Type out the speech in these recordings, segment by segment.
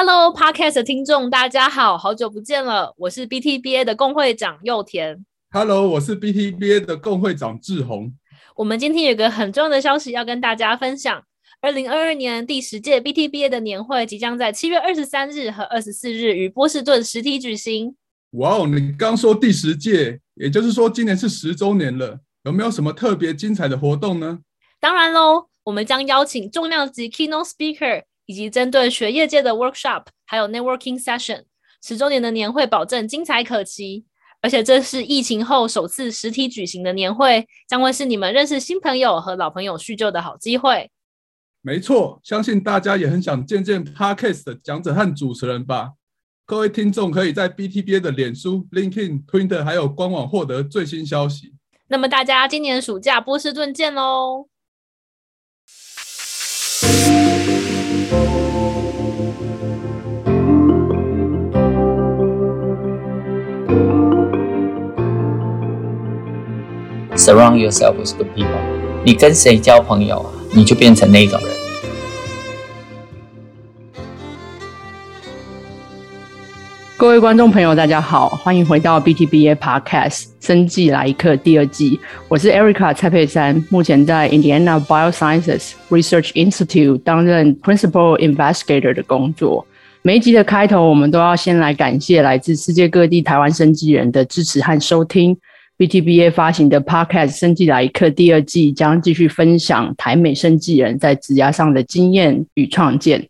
Hello Podcast 的听众，大家好，好久不见了，我是 BTBA 的共会长佑田。Hello，我是 BTBA 的共会长志宏。我们今天有个很重要的消息要跟大家分享，二零二二年第十届 BTBA 的年会即将在七月二十三日和二十四日于波士顿实体举行。哇哦，你刚说第十届，也就是说今年是十周年了，有没有什么特别精彩的活动呢？当然喽，我们将邀请重量级 Keynote Speaker。以及针对学业界的 workshop，还有 networking session，十周年的年会保证精彩可期。而且这是疫情后首次实体举行的年会，将会是你们认识新朋友和老朋友叙旧的好机会。没错，相信大家也很想见见 Podcast 的讲者和主持人吧？各位听众可以在 BTBA 的脸书、LinkedIn、Twitter 还有官网获得最新消息。那么大家今年暑假波士顿见喽！Surround yourself with good people。你跟谁交朋友，你就变成那种人。各位观众朋友，大家好，欢迎回到 BTBA Podcast《生技来客》第二季。我是 Erica 蔡佩珊，目前在 Indiana Biosciences Research Institute 担任 Principal Investigator 的工作。每一集的开头，我们都要先来感谢来自世界各地台湾生技人的支持和收听。BTBA 发行的 Podcast《生技来客》第二季将继续分享台美生技人在职涯上的经验与创建。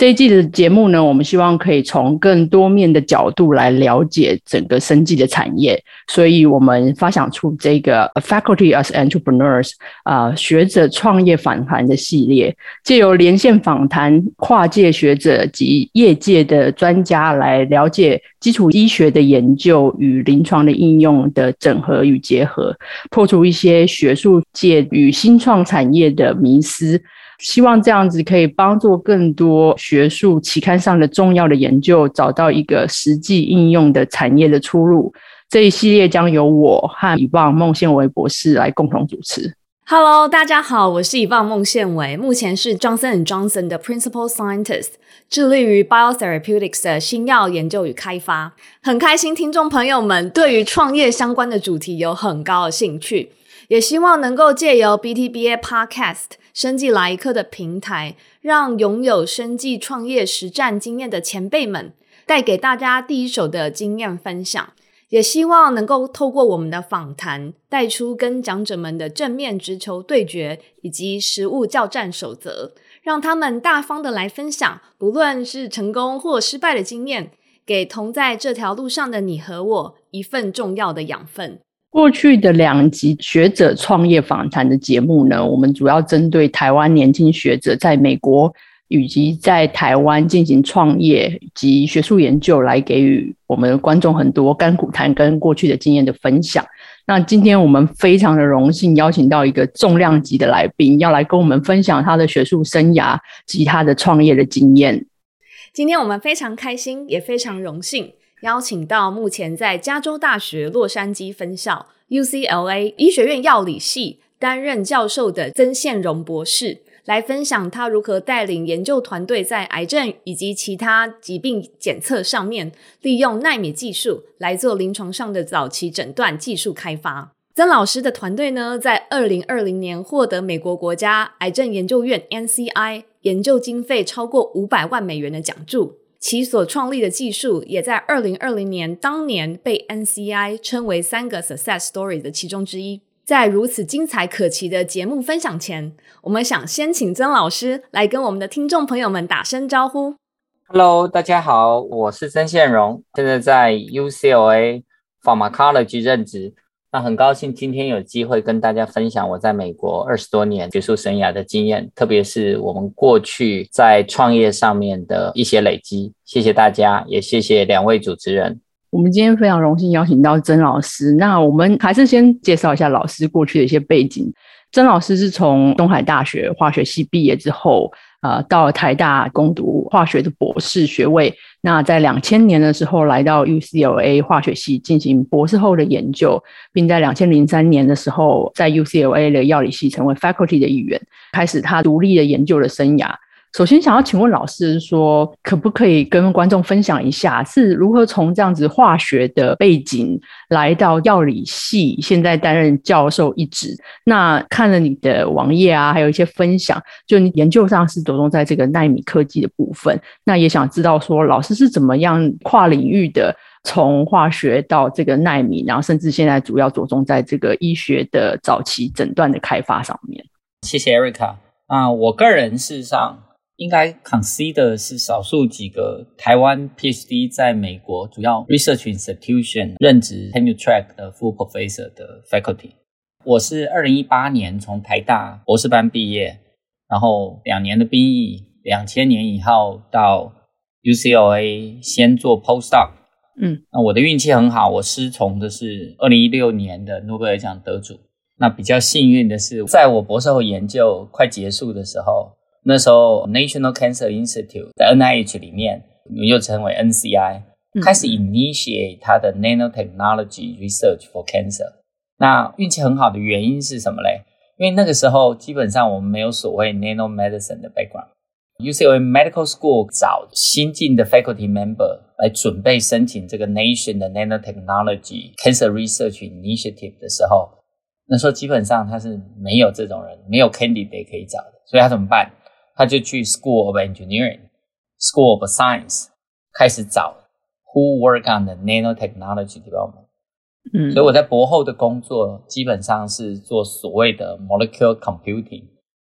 这一季的节目呢，我们希望可以从更多面的角度来了解整个生技的产业，所以我们发想出这个 Faculty as Entrepreneurs 啊、学者创业访谈的系列，借由连线访谈跨界学者及业界的专家来了解基础医学的研究与临床的应用的整合与结合，破除一些学术界与新创产业的迷思。希望这样子可以帮助更多学术期刊上的重要的研究找到一个实际应用的产业的出路。这一系列将由我和以望孟宪维博士来共同主持。Hello，大家好，我是以望孟宪维，目前是 Johnson & Johnson 的 Principal Scientist，致力于 Biotherapeutics 的新药研究与开发。很开心，听众朋友们对于创业相关的主题有很高的兴趣，也希望能够借由 BTBA Podcast。生技来客的平台，让拥有生技创业实战经验的前辈们带给大家第一手的经验分享，也希望能够透过我们的访谈，带出跟讲者们的正面直球对决以及实务教战守则，让他们大方的来分享，不论是成功或失败的经验，给同在这条路上的你和我一份重要的养分。过去的两集学者创业访谈的节目呢，我们主要针对台湾年轻学者在美国以及在台湾进行创业及学术研究，来给予我们观众很多甘苦谈跟过去的经验的分享。那今天我们非常的荣幸邀请到一个重量级的来宾，要来跟我们分享他的学术生涯及他的创业的经验。今天我们非常开心，也非常荣幸。邀请到目前在加州大学洛杉矶分校 （UCLA） 医学院药理系担任教授的曾宪荣博士，来分享他如何带领研究团队在癌症以及其他疾病检测上面，利用奈米技术来做临床上的早期诊断技术开发。曾老师的团队呢，在二零二零年获得美国国家癌症研究院 （NCI） 研究经费超过五百万美元的奖助。其所创立的技术，也在二零二零年当年被 NCI 称为三个 success story 的其中之一。在如此精彩可期的节目分享前，我们想先请曾老师来跟我们的听众朋友们打声招呼。Hello，大家好，我是曾宪荣，现在在 UCLA Pharmacology 任职。那很高兴今天有机会跟大家分享我在美国二十多年学术生涯的经验，特别是我们过去在创业上面的一些累积。谢谢大家，也谢谢两位主持人。我们今天非常荣幸邀请到曾老师。那我们还是先介绍一下老师过去的一些背景。曾老师是从东海大学化学系毕业之后。呃，到台大攻读化学的博士学位。那在两千年的时候，来到 UCLA 化学系进行博士后的研究，并在两千零三年的时候，在 UCLA 的药理系成为 faculty 的一员，开始他独立的研究的生涯。首先想要请问老师说，可不可以跟观众分享一下，是如何从这样子化学的背景来到药理系，现在担任教授一职？那看了你的网页啊，还有一些分享，就你研究上是着重在这个奈米科技的部分。那也想知道说，老师是怎么样跨领域的，从化学到这个奈米，然后甚至现在主要着重在这个医学的早期诊断的开发上面。谢谢 Erica 啊，我个人事实上。应该 consider 是少数几个台湾 PhD 在美国主要 research institution 任职 tenure track 的 full professor 的 faculty。我是二零一八年从台大博士班毕业，然后两年的兵役，两千年以后到 UCLA 先做 postdoc。嗯，那我的运气很好，我师从的是二零一六年的诺贝尔奖得主。那比较幸运的是，在我博士后研究快结束的时候。那时候，National Cancer Institute 在 NIH 里面，又称为 NCI，开始 initiate 它的 nanotechnology research for cancer。那运气很好的原因是什么嘞？因为那个时候基本上我们没有所谓 nanomedicine 的 background。UCLA Medical School 找新进的 faculty member 来准备申请这个 nation 的 nanotechnology cancer research initiative 的时候，那时候基本上他是没有这种人，没有 candidate 可以找的，所以他怎么办？他就去 School of Engineering、School of Science 开始找 Who work on the nanotechnology development。嗯，所以我在博后的工作基本上是做所谓的 molecular computing。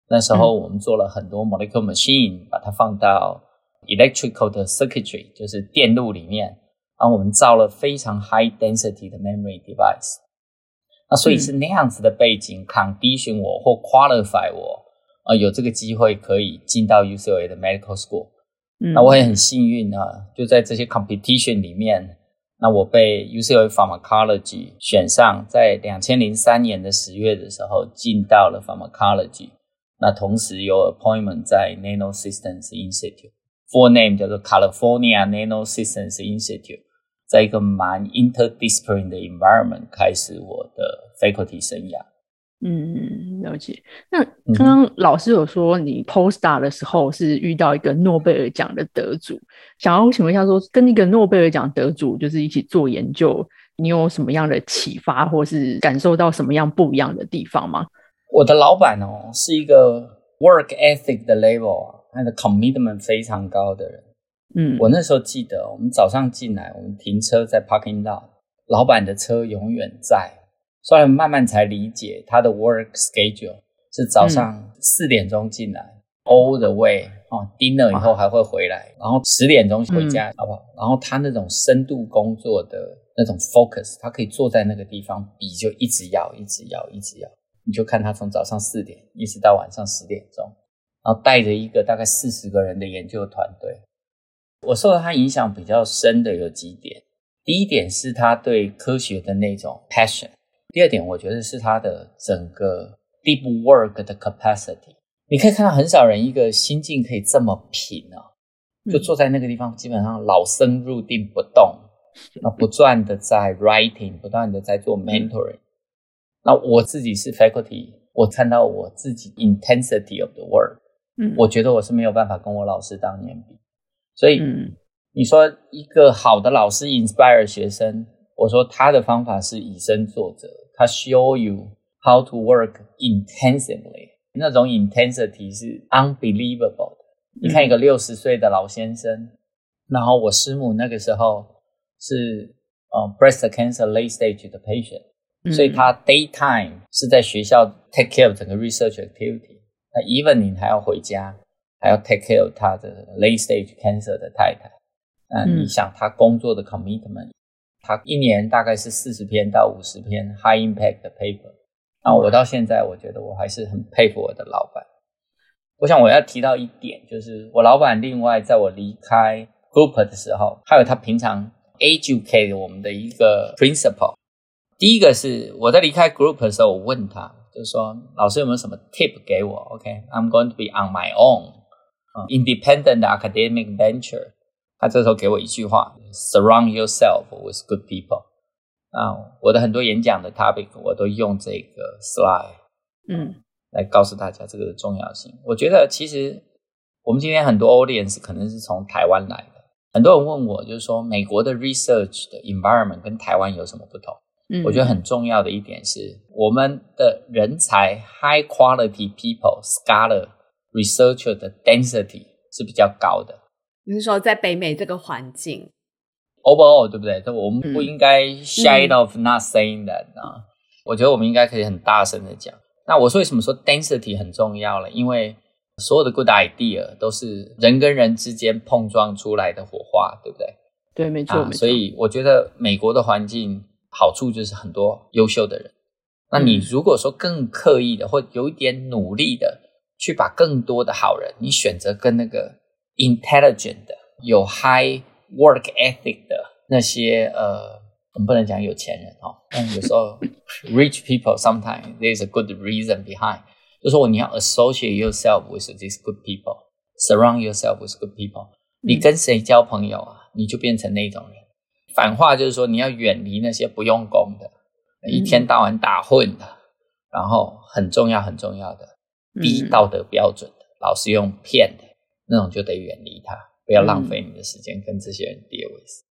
那时候我们做了很多 molecular machine，把它放到 electrical 的 circuitry，就是电路里面，然后我们造了非常 high density 的 memory device。那所以是那样子的背景 condition 我或 qualify 我。啊，有这个机会可以进到 UCLA 的 Medical School，嗯，那我也很幸运啊，就在这些 competition 里面，那我被 UCLA Pharmacology 选上，在两千零三年的十月的时候进到了 Pharmacology，那同时有 appointment 在 Nano Systems Institute，full name 叫做 California Nano Systems Institute，在一个蛮 interdisciplinary 的 environment 开始我的 faculty 生涯。嗯，了解。那刚刚老师有说，你 postdoc 的时候是遇到一个诺贝尔奖的得主，想要请问一下，说跟一个诺贝尔奖得主就是一起做研究，你有什么样的启发，或是感受到什么样不一样的地方吗？我的老板哦，是一个 work ethic 的 level，他的 commitment 非常高的人。嗯，我那时候记得，我们早上进来，我们停车在 parking lot，老板的车永远在。虽然慢慢才理解他的 work schedule 是早上四点钟进来、嗯、all the way 哦，dinner 以后还会回来，然后十点钟回家，嗯、好不好？然后他那种深度工作的那种 focus，他可以坐在那个地方，笔就一直摇，一直摇，一直摇。你就看他从早上四点一直到晚上十点钟，然后带着一个大概四十个人的研究团队。我受到他影响比较深的有几点，第一点是他对科学的那种 passion。第二点，我觉得是他的整个 deep work 的 capacity。你可以看到很少人一个心境可以这么平啊，就坐在那个地方，基本上老僧入定不动，那不断的在 writing，不断的在做 mentoring。那我自己是 faculty，我看到我自己 intensity of the work，嗯，我觉得我是没有办法跟我老师当年比。所以，你说一个好的老师 inspire 学生，我说他的方法是以身作则。他 show you how to work intensively，那种 intensity 是 unbelievable 的。你看一个六十岁的老先生，然后我师母那个时候是呃 breast cancer late stage 的 patient，所以他 daytime 是在学校 take care of 整个 research activity，那 evening 还要回家，还要 take care of 他的 late stage cancer 的太太。那你想他工作的 commitment？ 他一年大概是四十篇到五十篇 high impact 的 paper，那我到现在我觉得我还是很佩服我的老板。我想我要提到一点，就是我老板另外在我离开 group 的时候，还有他平常 educate 我们的一个 principle。第一个是我在离开 group 的时候，我问他，就是说老师有没有什么 tip 给我？OK，I'm、okay? going to be on my own，independent academic venture。他这时候给我一句话：Surround yourself with good people。啊，我的很多演讲的 topic 我都用这个 slide，嗯，来告诉大家这个的重要性。我觉得其实我们今天很多 audience 可能是从台湾来的，很多人问我，就是说美国的 research 的 environment 跟台湾有什么不同？嗯，我觉得很重要的一点是，我们的人才 high quality people scholar researcher 的 density 是比较高的。你是说在北美这个环境，overall 对不对？我们不应该 shy of not saying that 啊、嗯。我觉得我们应该可以很大声的讲。那我说为什么说 density 很重要了？因为所有的 good idea 都是人跟人之间碰撞出来的火花，对不对？对，没错，啊、没错。所以我觉得美国的环境好处就是很多优秀的人。那你如果说更刻意的，或有一点努力的去把更多的好人，你选择跟那个 intelligent 的、有 high work ethic 的那些呃，我们不能讲有钱人哦，但有时候 rich people sometimes there's a good reason behind。就说你要 associate yourself with these good people，surround yourself with good people。你跟谁交朋友啊，你就变成那种人。反话就是说，你要远离那些不用功的，一天到晚打混的，然后很重要很重要的低道德标准的，老是用骗的 那种，就得远离他，不要浪费你的时间跟这些人 deal with。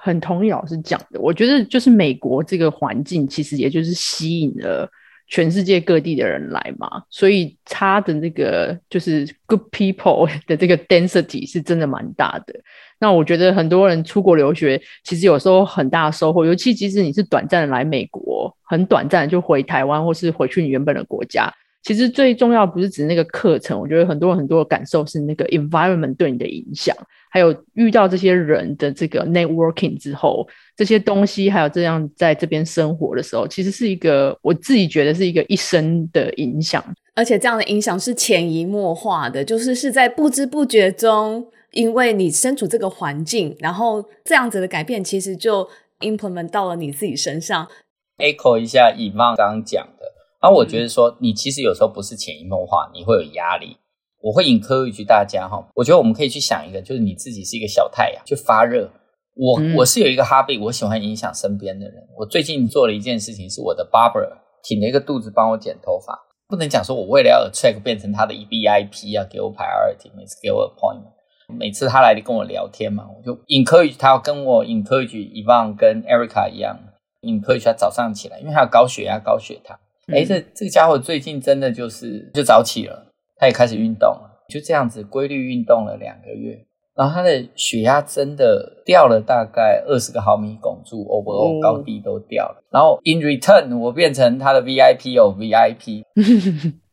很同意老师讲的，我觉得就是美国这个环境，其实也就是吸引了。全世界各地的人来嘛，所以他的那个就是 good people 的这个 density 是真的蛮大的。那我觉得很多人出国留学，其实有时候很大的收获，尤其即使你是短暂的来美国，很短暂就回台湾或是回去你原本的国家。其实最重要不是指那个课程，我觉得很多很多的感受是那个 environment 对你的影响，还有遇到这些人的这个 networking 之后，这些东西还有这样在这边生活的时候，其实是一个我自己觉得是一个一生的影响，而且这样的影响是潜移默化的，就是是在不知不觉中，因为你身处这个环境，然后这样子的改变其实就 implement 到了你自己身上。Echo 一下以望刚刚讲的。然后我觉得说，你其实有时候不是潜移默化，你会有压力。我会 encourage 大家哈，我觉得我们可以去想一个，就是你自己是一个小太阳，去发热。我、嗯、我是有一个 hobby，我喜欢影响身边的人。我最近做了一件事情，是我的 barber 挺了一个肚子帮我剪头发。不能讲说我为了要 attract 变成他的 VIP 啊给我 priority，每次给我 appointment，每次他来跟我聊天嘛，我就 encourage 他要跟我 encourage Yvonne 跟 Erica 一样，encourage 他早上起来，因为他有高血压、高血糖。哎，这这个家伙最近真的就是就早起了，他也开始运动了，就这样子规律运动了两个月，然后他的血压真的掉了大概二十个毫米汞柱，overall 高低都掉了。然后 in return 我变成他的 VIP 哦 VIP，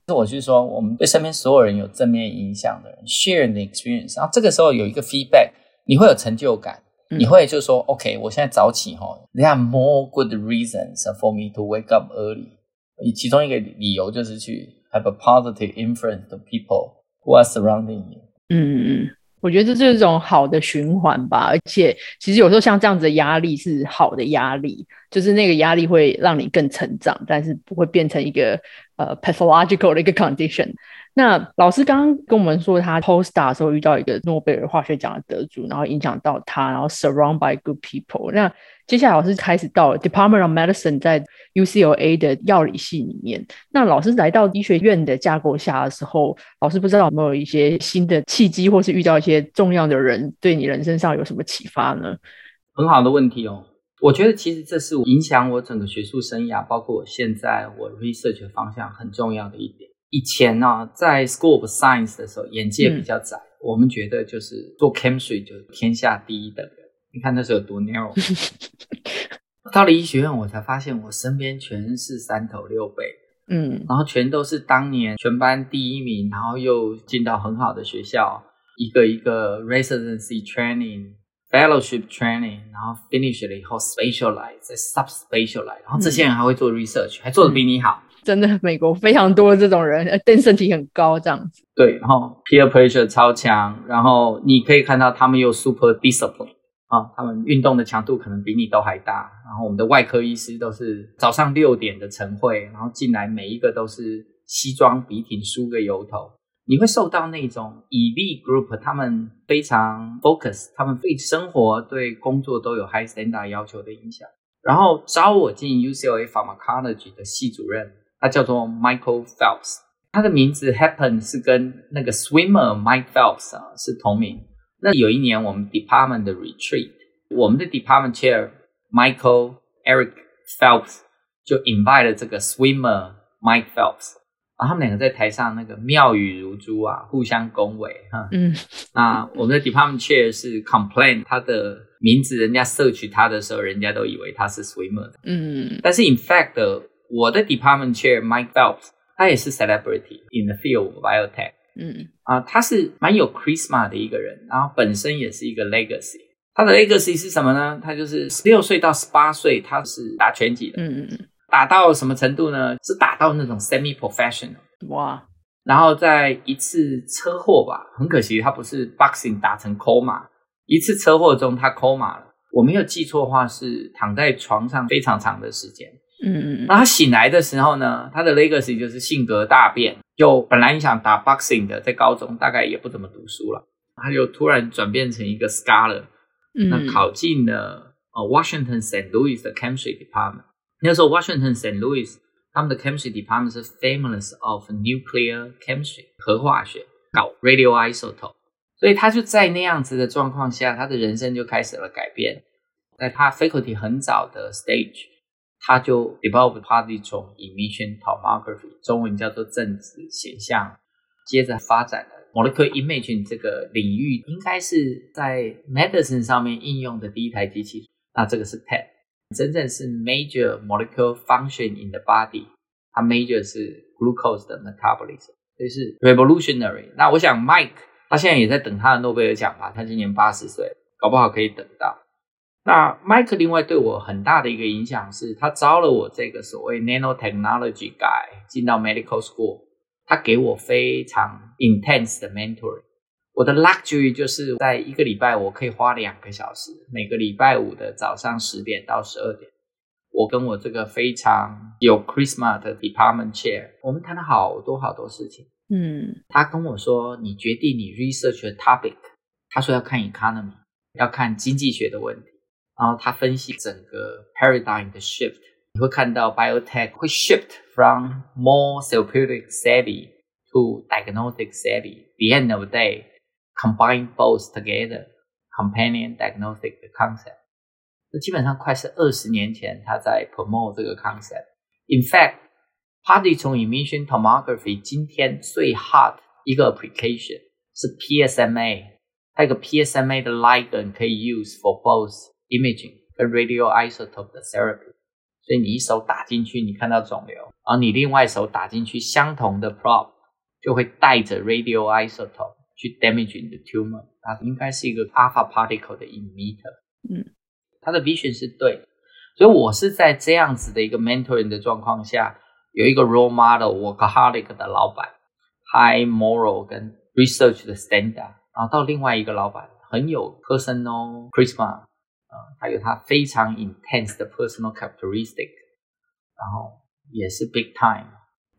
是我是说我们对身边所有人有正面影响的人 share the experience，然后这个时候有一个 feedback，你会有成就感，你会就说 OK，我现在早起哈，there are more good reasons for me to wake up early。其中一个理由就是去 have a positive influence to people who are surrounding you。嗯嗯嗯，我觉得这是一种好的循环吧。而且其实有时候像这样子的压力是好的压力，就是那个压力会让你更成长，但是不会变成一个呃 pathological 的一个 condition。那老师刚刚跟我们说，他 postdoc 的时候遇到一个诺贝尔化学奖的得主，然后影响到他，然后 surround by good people。那接下来老师开始到了 Department of Medicine，在 UCLA 的药理系里面。那老师来到医学院的架构下的时候，老师不知道有没有一些新的契机，或是遇到一些重要的人，对你人生上有什么启发呢？很好的问题哦。我觉得其实这是影响我整个学术生涯，包括我现在我 research 的方向很重要的一点。以前呢、在 School of Science 的时候，眼界比较窄，我们觉得就是做 chemistry 就是天下第一的人。你看那时候有多 narrow。到了医学院，我才发现我身边全是三头六臂，嗯，然后全都是当年全班第一名，然后又进到很好的学校，一个一个 residency training、fellowship training，然后 finish 了以后 specialize、subspecialize，然后这些人还会做 research，、嗯、还做的比你好。真的，美国非常多这种人，density 很高，这样子。对，然后 peer pressure 超强，然后你可以看到他们又 super discipline 他们运动的强度可能比你都还大。然后我们的外科医师都是早上六点的晨会，然后进来每一个都是西装笔挺，梳个油头。你会受到那种 elite group 他们非常 focus，他们对生活、对工作都有 high standard 要求的影响。然后招我进 UCLA pharmacology 的系主任。他叫做 Michael Phelps，他的名字 happen 是跟那个 swimmer Mike Phelps 啊是同名。那有一年我们 department 的 retreat，我们的 department chair Michael Eric Phelps 就 invite 了这个 swimmer Mike Phelps。啊，他们两个在台上那个妙语如珠啊，互相恭维哈。嗯，那我们的 department chair 是 complain 他的名字，人家 search 他的时候，人家都以为他是 swimmer。嗯，但是 in fact，我的 department chair Mike Phelps 他也是 celebrity in the field of biotech。 嗯，啊，他是蛮有 charisma 的一个人，然后本身也是一个 legacy。他的 legacy 是什么呢？他就是十六岁到十八岁，他是打拳击的。嗯嗯嗯。打到什么程度呢？是打到那种 semi professional 哇，然后在一次车祸吧，很可惜他不是 boxing 打成 coma，一次车祸中他 coma 了。我没有记错的话，是躺在床上非常长的时间。嗯嗯嗯。那他醒来的时候呢，他的 legacy 就是性格大变，就本来你想打 boxing 的，在高中大概也不怎么读书了，他就突然转变成一个 scholar，嗯，那考进了呃 Washington St. Louis 的 chemistry department。那时候，Washington St. Louis 他们的 chemistry department 是 famous of nuclear chemistry 核化学，搞 radioisotope，所以他就在那样子的状况下，他的人生就开始了改变。在他 faculty 很早的 stage，他就 develop positron emission tomography，中文叫做正子显像，接着发展了 molecular imaging 这个领域，应该是在 medicine 上面应用的第一台机器。那这个是 PET。真正是 major molecular function in the body，它 major 是 glucose 的 metabolism，所以是 revolutionary。那我想 Mike 他现在也在等他的诺贝尔奖吧？他今年八十岁，搞不好可以等到。那 Mike 另外对我很大的一个影响是，他招了我这个所谓 nanotechnology guy 进到 medical school，他给我非常 intense 的 mentoring。我的 luxury 就是在一个礼拜，我可以花两个小时，每个礼拜五的早上十点到十二点，我跟我这个非常有 charisma 的 department chair，我们谈了好多好多事情。嗯，他跟我说，你决定你 research 的 topic，他说要看 economy，要看经济学的问题，然后他分析整个 paradigm 的 shift，你会看到 biotech 会 shift from more therapeutic savvy to diagnostic savvy。The end of the day。Combine both together, companion diagnostic 的 concept，这基本上快是二十年前他在 promote 这个 concept。In fact, positron emission tomography 今天最 hot 一个 application 是 PSMA，它有个 PSMA 的 ligand 可以 use for both Imaging 跟 radioisotope 的 therapy。所以你一手打进去，你看到肿瘤，然后你另外一手打进去相同的 probe，就会带着 radioisotope。去 damage 你的 tumor，它应该是一个 alpha particle 的 emitter。嗯，他的 vision 是对的，所以我是在这样子的一个 mentoring 的状况下，有一个 role model，workaholic 的老板，high moral 跟 research 的 standard，然后到另外一个老板很有 personal charisma，呃，还有他非常 intense 的 personal characteristic，然后也是 big time，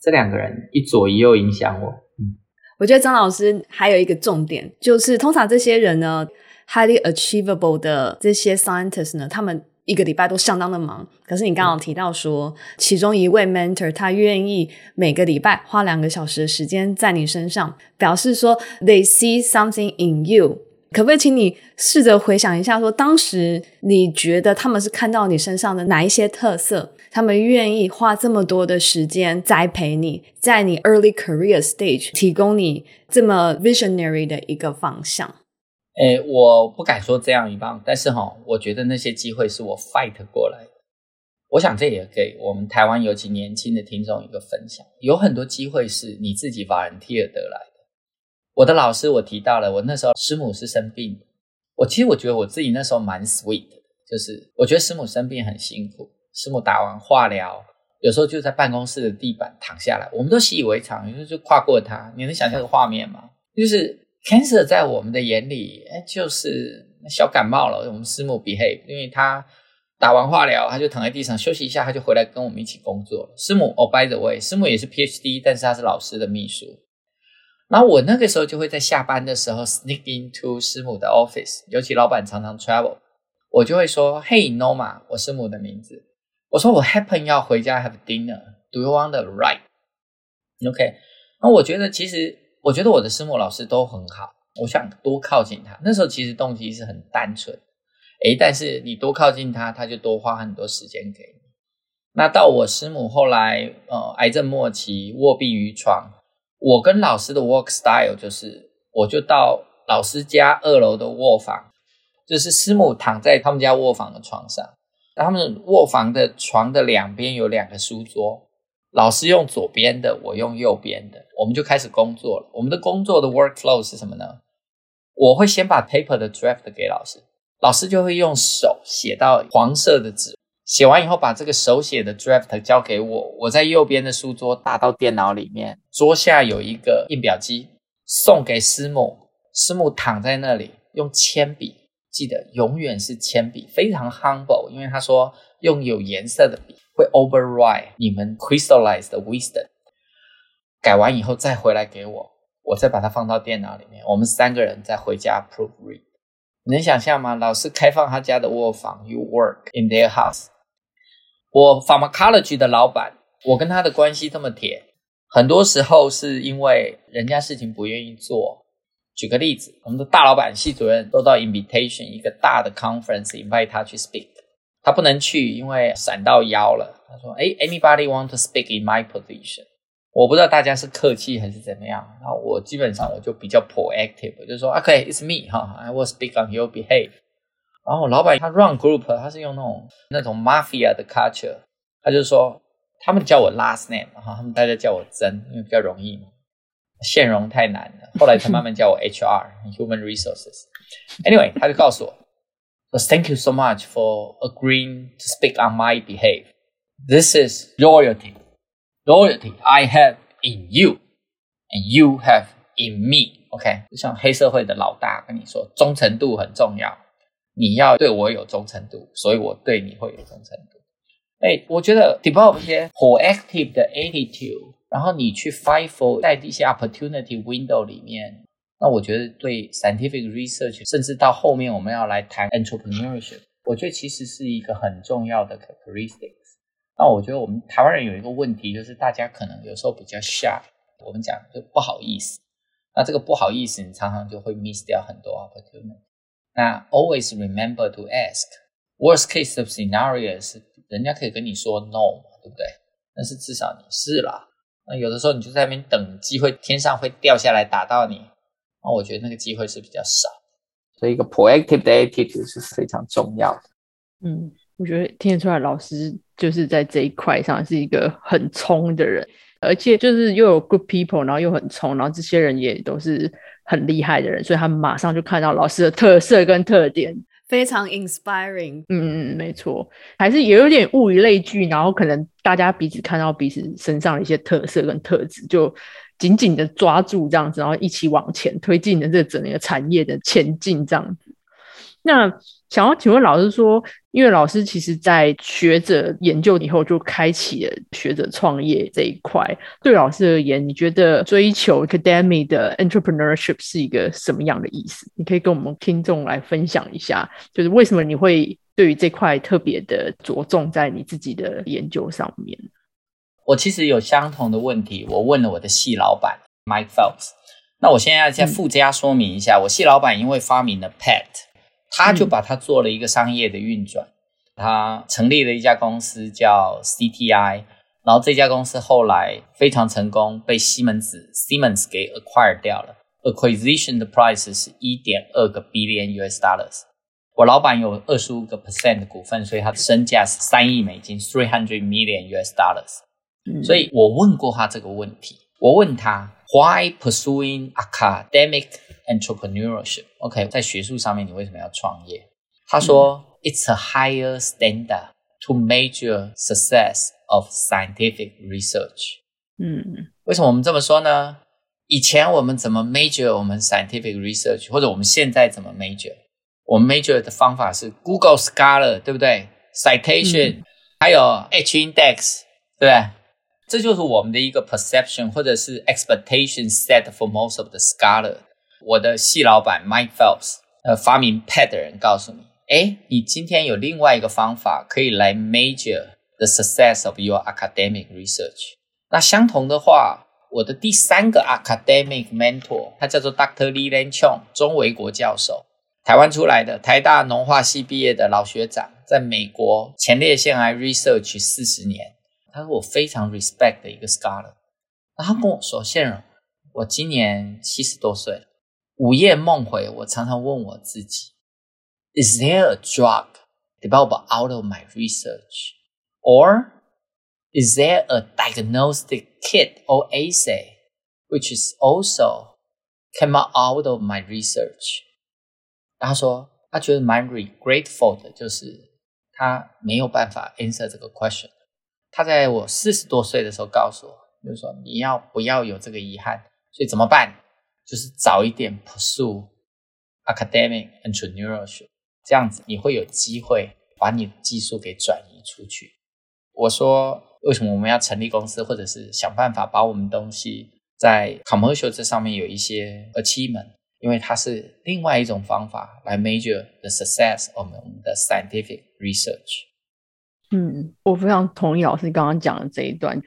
这两个人一左一右影响我。嗯我觉得张老师还有一个重点，就是通常这些人呢，highly achievable 的这些 scientists 呢，他们一个礼拜都相当的忙。可是你刚刚提到说，嗯、其中一位 mentor 他愿意每个礼拜花两个小时的时间在你身上，表示说 they see something in you。可不可以请你试着回想一下说，当时你觉得他们是看到你身上的哪一些特色？他们愿意花这么多的时间栽培你，在你 early career stage 提供你这么 visionary 的一个方向。诶，我不敢说这样一棒，但是哈，我觉得那些机会是我 fight 过来的。我想这也给我们台湾尤其年轻的听众一个分享，有很多机会是你自己 volunteer 得来。我的老师我提到了，我那时候师母是生病的，我其实我觉得我自己那时候蛮 sweet 的，就是我觉得师母生病很辛苦。师母打完化疗，有时候就在办公室的地板躺下来，我们都习以为常，有时候就跨过他。你能想象这个画面吗？就是 cancer 在我们的眼里，哎，就是小感冒了。我们师母 behave，因为他打完化疗，他就躺在地上休息一下，他就回来跟我们一起工作了。师母哦，by the way，师母也是 PhD，但是他是老师的秘书。然后我那个时候就会在下班的时候 sneak into 师母的 office，尤其老板常常 travel，我就会说：“Hey Noma，我师母的名字。”我说我 happen 要回家 have dinner，do you want to write？OK，那我觉得其实，我觉得我的师母老师都很好，我想多靠近他。那时候其实动机是很单纯，诶，但是你多靠近他，他就多花很多时间给你。那到我师母后来，呃，癌症末期卧病于床，我跟老师的 work style 就是，我就到老师家二楼的卧房，就是师母躺在他们家卧房的床上，他们卧房的床的两边有两个书桌，老师用左边的，我用右边的，我们就开始工作了。我们的工作的 workflow 是什么呢？我会先把 paper 的 draft 给老师，老师就会用手写到黄色的纸。写完以后，把这个手写的 draft 交给我，我在右边的书桌打到电脑里面，桌下有一个印表机，送给师母，师母躺在那里用铅笔，记得永远是铅笔，非常 humble，因为他说用有颜色的笔会 override 你们 crystallized 的 wisdom，改完以后再回来给我，我再把它放到电脑里面，我们三个人再回家 proofread，你能想象吗？老师开放他家的卧房，you work in their house。我 pharmacology 的老板，我跟他的关系这么铁，很多时候是因为人家事情不愿意做。举个例子，我们的大老板系主任都到 invitation，一个大的 conference invite 他去 speak，他不能去，因为闪到腰了。他说：“哎，anybody want to speak in my position？” 我不知道大家是客气还是怎么样。然后我基本上我就比较 proactive，我就说：“OK，it's me，哈，I will speak on your behalf。”然后老板他 run group，他是用那种那种 mafia 的 culture，他就说他们叫我 last name，哈，他们大家叫我曾，因为比较容易嘛。现荣太难了，后来才慢慢叫我 HR，human resources。Anyway，他就告诉我，Thank you so much for agreeing to speak on my behalf. This is loyalty, loyalty I have in you, and you have in me. OK，就像黑社会的老大跟你说，忠诚度很重要。 你要对我有忠诚度，所以我对你会有忠诚度。哎，我觉得 develop 一些 proactive 的 attitude，然后你去 fight for 在一些 opportunity window 里面，那我觉得对 scientific research，甚至到后面我们要来谈 entrepreneurship，我觉得其实是一个很重要的 characteristics。那我觉得我们台湾人有一个问题，就是大家可能有时候比较 shy，我们讲就不好意思。那这个不好意思，你常常就会 miss 掉很多 opportunity。那 always remember to ask. Worst case of scenario 是人家可以跟你说 no，对不对？但是至少你试了。那有的时候你就在那边等机会，天上会掉下来打到你。那我觉得那个机会是比较少。所以一个 proactive 的 attitude 是非常重要的。嗯，我觉得听得出来，老师就是在这一块上是一个很冲的人，而且就是又有 good people，然后又很冲，然后这些人也都是。很厉害的人，所以他马上就看到老师的特色跟特点，非常 inspiring。嗯嗯，没错，还是也有点物以类聚，然后可能大家彼此看到彼此身上的一些特色跟特质，就紧紧的抓住这样子，然后一起往前推进的这整个产业的前进这样子。那想要请问老师说，因为老师其实在学者研究以后就开启了学者创业这一块，对老师而言，你觉得追求 academic 的 entrepreneurship 是一个什么样的意思？你可以跟我们听众来分享一下，就是为什么你会对于这块特别的着重在你自己的研究上面？我其实有相同的问题，我问了我的系老板 Mike Phelps。那我现在再附加说明一下，嗯、我系老板因为发明了 PET。他就把它做了一个商业的运转，他成立了一家公司叫 CTI，然后这家公司后来非常成功，被西门子 Siemens 给 acquire 掉了，acquisition 的 price 是一点二个 billion US dollars。我老板有二十五个 percent 的股份，所以他的身价是三亿美金，three hundred million US dollars。所以我问过他这个问题，我问他 Why pursuing academic entrepreneurship，OK，okay，在学术上面，你为什么要创业？他说、嗯、，It's a higher standard to measure success of scientific research。嗯，为什么我们这么说呢？以前我们怎么 measure 我们 scientific research，或者我们现在怎么 measure？我们 measure 的方法是 Google Scholar，对不对？Citation，、嗯、还有 H index，对不对？这就是我们的一个 perception，或者是 expectation set for most of the scholar。 我的系老板 Mike Phelps，呃，发明 Pad 的人告诉你，诶，你今天有另外一个方法可以来 measure the success of your academic research。那相同的话，我的第三个 academic mentor，他叫做 Dr. Lee Lan Chong，钟维国教授，台湾出来的，台大农化系毕业的老学长，在美国前列腺癌 research 四十年，他是我非常 respect 的一个 scholar。然后他跟我说：“宪荣，我今年七十多岁，午夜梦回，我常常问我自己：Is there a drug developed out of my research, or is there a diagnostic kit or assay which is also came out of my research？” 他说他觉得蛮 regretful 的，就是他没有办法 answer 这个 question。他在我四十多岁的时候告诉我。就是说，你要不要有这个遗憾？所以怎么办？ 就是早一点 pursue academic entrepreneurship，这样子你会有机会把你的技术给转移出去。我说，为什么我们要成立公司，或者是想办法把我们东西在 commercial 这上面有一些 achievement？因为它是另外一种方法来 measure the success of 我们的 scientific research。嗯，我非常同意老师刚刚讲的这一段。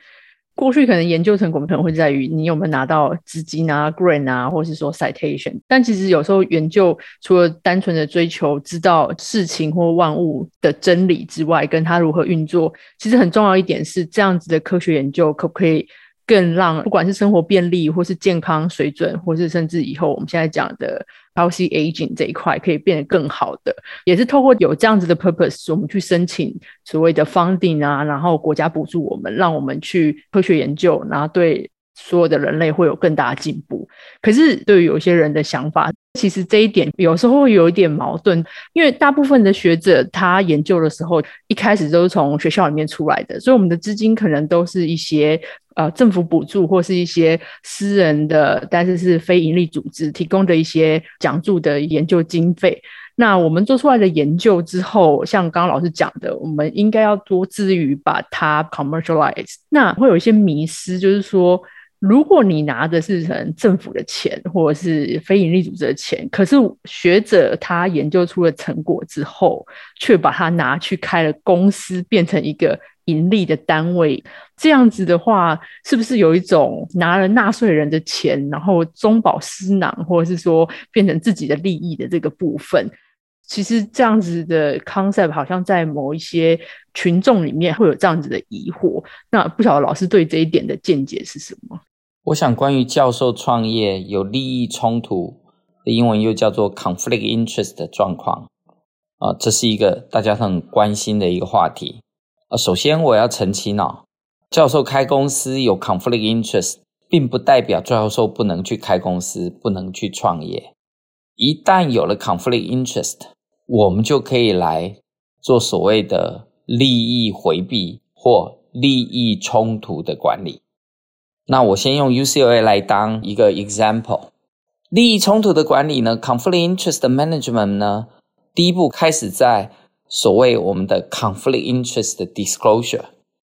过去可能研究成果可能会在于你有没有拿到资金啊、grant 啊，或是说 citation。但其实有时候研究除了单纯的追求知道事情或万物的真理之外，跟它如何运作，其实很重要一点是这样子的科学研究可不可以更让不管是生活便利，或是健康水准，或是甚至以后我们现在讲的。healthy aging 这一块可以变得更好的，也是透过有这样子的 purpose，我们去申请所谓的 funding 啊，然后国家补助我们，让我们去科学研究，然后对所有的人类会有更大的进步。可是对于有些人的想法，其实这一点有时候会有一点矛盾，因为大部分的学者他研究的时候，一开始都是从学校里面出来的，所以我们的资金可能都是一些。呃，政府补助或是一些私人的，但是是非营利组织提供的一些奖助的研究经费。那我们做出来的研究之后，像刚刚老师讲的，我们应该要多致力于把它 commercialize。那会有一些迷失，就是说，如果你拿的是成政府的钱或者是非营利组织的钱，可是学者他研究出了成果之后，却把它拿去开了公司，变成一个。盈利的单位，这样子的话，是不是有一种拿了纳税人的钱，然后中饱私囊，或者是说变成自己的利益的这个部分？其实这样子的 concept 好像在某一些群众里面会有这样子的疑惑。那不晓得老师对这一点的见解是什么？我想，关于教授创业有利益冲突的英文又叫做 conflict interest 的状况啊，这是一个大家很关心的一个话题。啊，首先我要澄清哦，教授开公司有 conflict interest，并不代表教授不能去开公司，不能去创业。一旦有了 conflict interest，我们就可以来做所谓的利益回避或利益冲突的管理。那我先用 UCLA 来当一个 example，利益冲突的管理呢，conflict interest management 呢，第一步开始在。所谓我们的 conflict interest disclosure，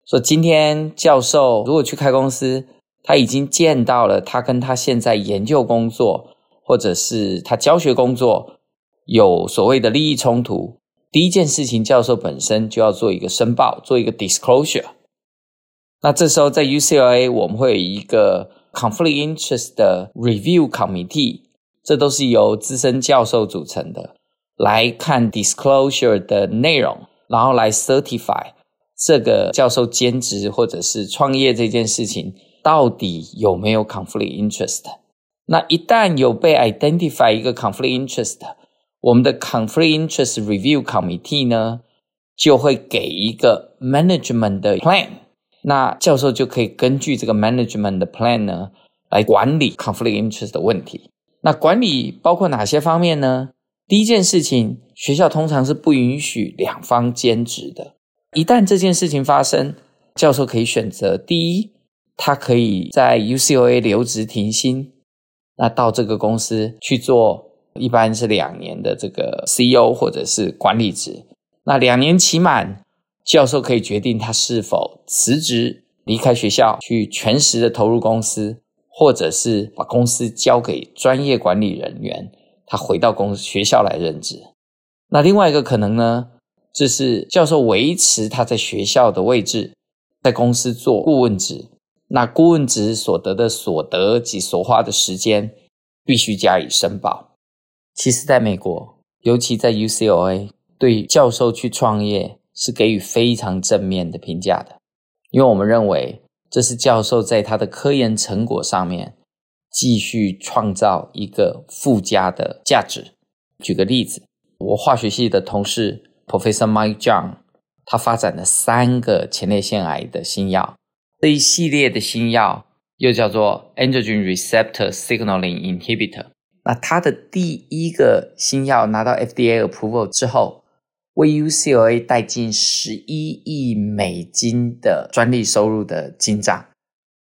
说今天教授如果去开公司，他已经见到了他跟他现在研究工作或者是他教学工作有所谓的利益冲突，第一件事情教授本身就要做一个申报，做一个 disclosure。那这时候在 UCLA 我们会有一个 conflict interest 的 review committee，这都是由资深教授组成的。来看 disclosure 的内容，然后来 certify 这个教授兼职或者是创业这件事情到底有没有 conflict interest。那一旦有被 identify 一个 conflict interest，我们的 conflict interest review committee 呢就会给一个 management 的 plan，那教授就可以根据这个 management 的 plan 呢来管理 conflict interest 的问题。那管理包括哪些方面呢？第一件事情，学校通常是不允许两方兼职的。一旦这件事情发生，教授可以选择：第一，他可以在 UCLA 留职停薪，那到这个公司去做，一般是两年的这个 CEO 或者是管理职。那两年期满，教授可以决定他是否辞职离开学校，去全时的投入公司，或者是把公司交给专业管理人员。他回到公学校来任职。那另外一个可能呢，就是教授维持他在学校的位置，在公司做顾问职。那顾问职所得的所得及所花的时间必须加以申报。其实，在美国，尤其在 UCLA，对教授去创业是给予非常正面的评价的，因为我们认为这是教授在他的科研成果上面继续创造一个附加的价值。举个例子，我化学系的同事 Professor Mike John，他发展了三个前列腺癌的新药。这一系列的新药又叫做 Androgen Receptor Signaling Inhibitor。那他的第一个新药拿到 FDA approval 之后，为 UCLA 带进十一亿美金的专利收入的进账。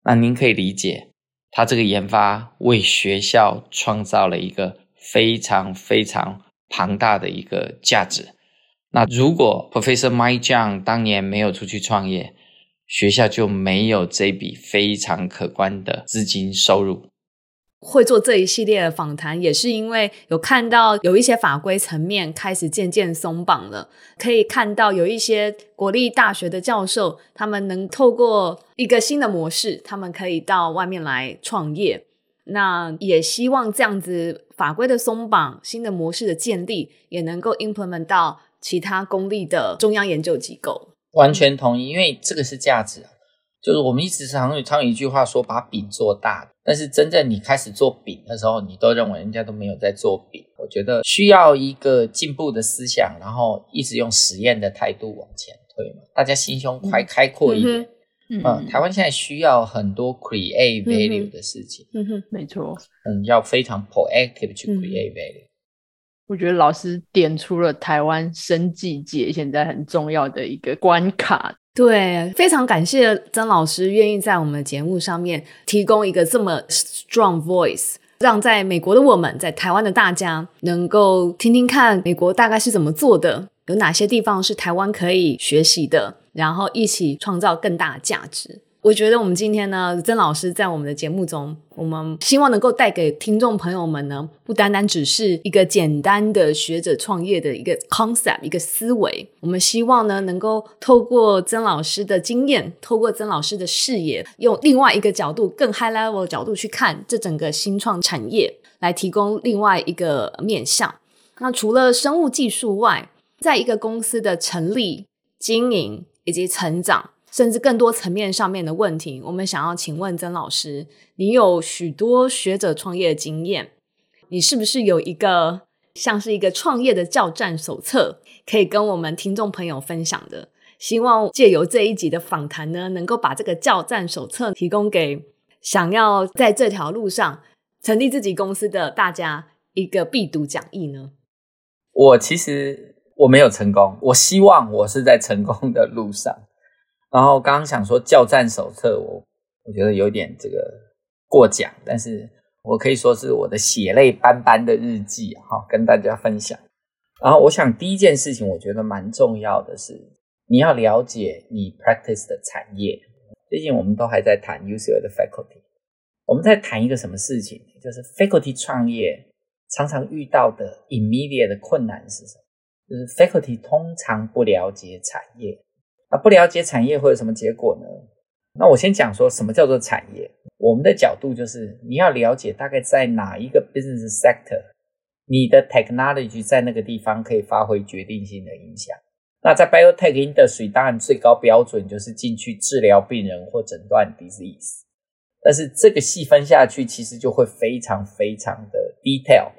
那您可以理解，它这个研发为学校创造了一个非常非常庞大的一个价值。那如果 Professor Mike Zhang 当年没有出去创业，学校就没有这笔非常可观的资金收入。会做这一系列的访谈，也是因为有看到有一些法规层面开始渐渐松绑了。可以看到有一些国立大学的教授，他们能透过一个新的模式，他们可以到外面来创业。那也希望这样子法规的松绑、新的模式的建立，也能够 implement 到其他公立的中央研究机构。完全同意，因为这个是价值啊，就是我们一直常常有一句话说，把饼做大。但是真正你开始做饼的时候，你都认为人家都没有在做饼。我觉得需要一个进步的思想，然后一直用实验的态度往前推嘛。大家心胸快开阔一点。嗯，嗯，嗯，台湾现在需要很多 create value 的事情。嗯哼，没错。嗯，要非常 proactive 去 create value。我觉得老师点出了台湾生计界现在很重要的一个关卡。对，非常感谢曾老师愿意在我们的节目上面提供一个这么 strong voice，让在美国的我们，在台湾的大家能够听听看美国大概是怎么做的，有哪些地方是台湾可以学习的，然后一起创造更大的价值。我觉得我们今天呢，曾老师在我们的节目中，我们希望能够带给听众朋友们呢，不单单只是一个简单的学者创业的一个 concept，一个思维。我们希望呢，能够透过曾老师的经验，透过曾老师的视野，用另外一个角度，更 high level 的角度去看这整个新创产业，来提供另外一个面向。那除了生物技术外，在一个公司的成立、经营以及成长。甚至更多层面上面的问题，我们想要请问曾老师，你有许多学者创业的经验，你是不是有一个像是一个创业的教战手册，可以跟我们听众朋友分享的？希望借由这一集的访谈呢，能够把这个教战手册提供给想要在这条路上成立自己公司的大家一个必读讲义呢？我其实我没有成功，我希望我是在成功的路上。然后刚刚想说教战手册，我我觉得有点这个过奖，但是我可以说是我的血泪斑斑的日记，哈，跟大家分享。然后我想第一件事情，我觉得蛮重要的是，你要了解你 practice 的产业。最近我们都还在谈 UCL 的 faculty，我们在谈一个什么事情？就是 faculty 创业常常遇到的 immediate 的困难是什么？就是 faculty 通常不了解产业。那不了解产业会有什么结果呢？那我先讲说什么叫做产业。我们的角度就是你要了解大概在哪一个 business sector，你的 technology 在那个地方可以发挥决定性的影响。那在 biotech industry，当然最高标准就是进去治疗病人或诊断 disease。但是这个细分下去，其实就会非常非常的 detail。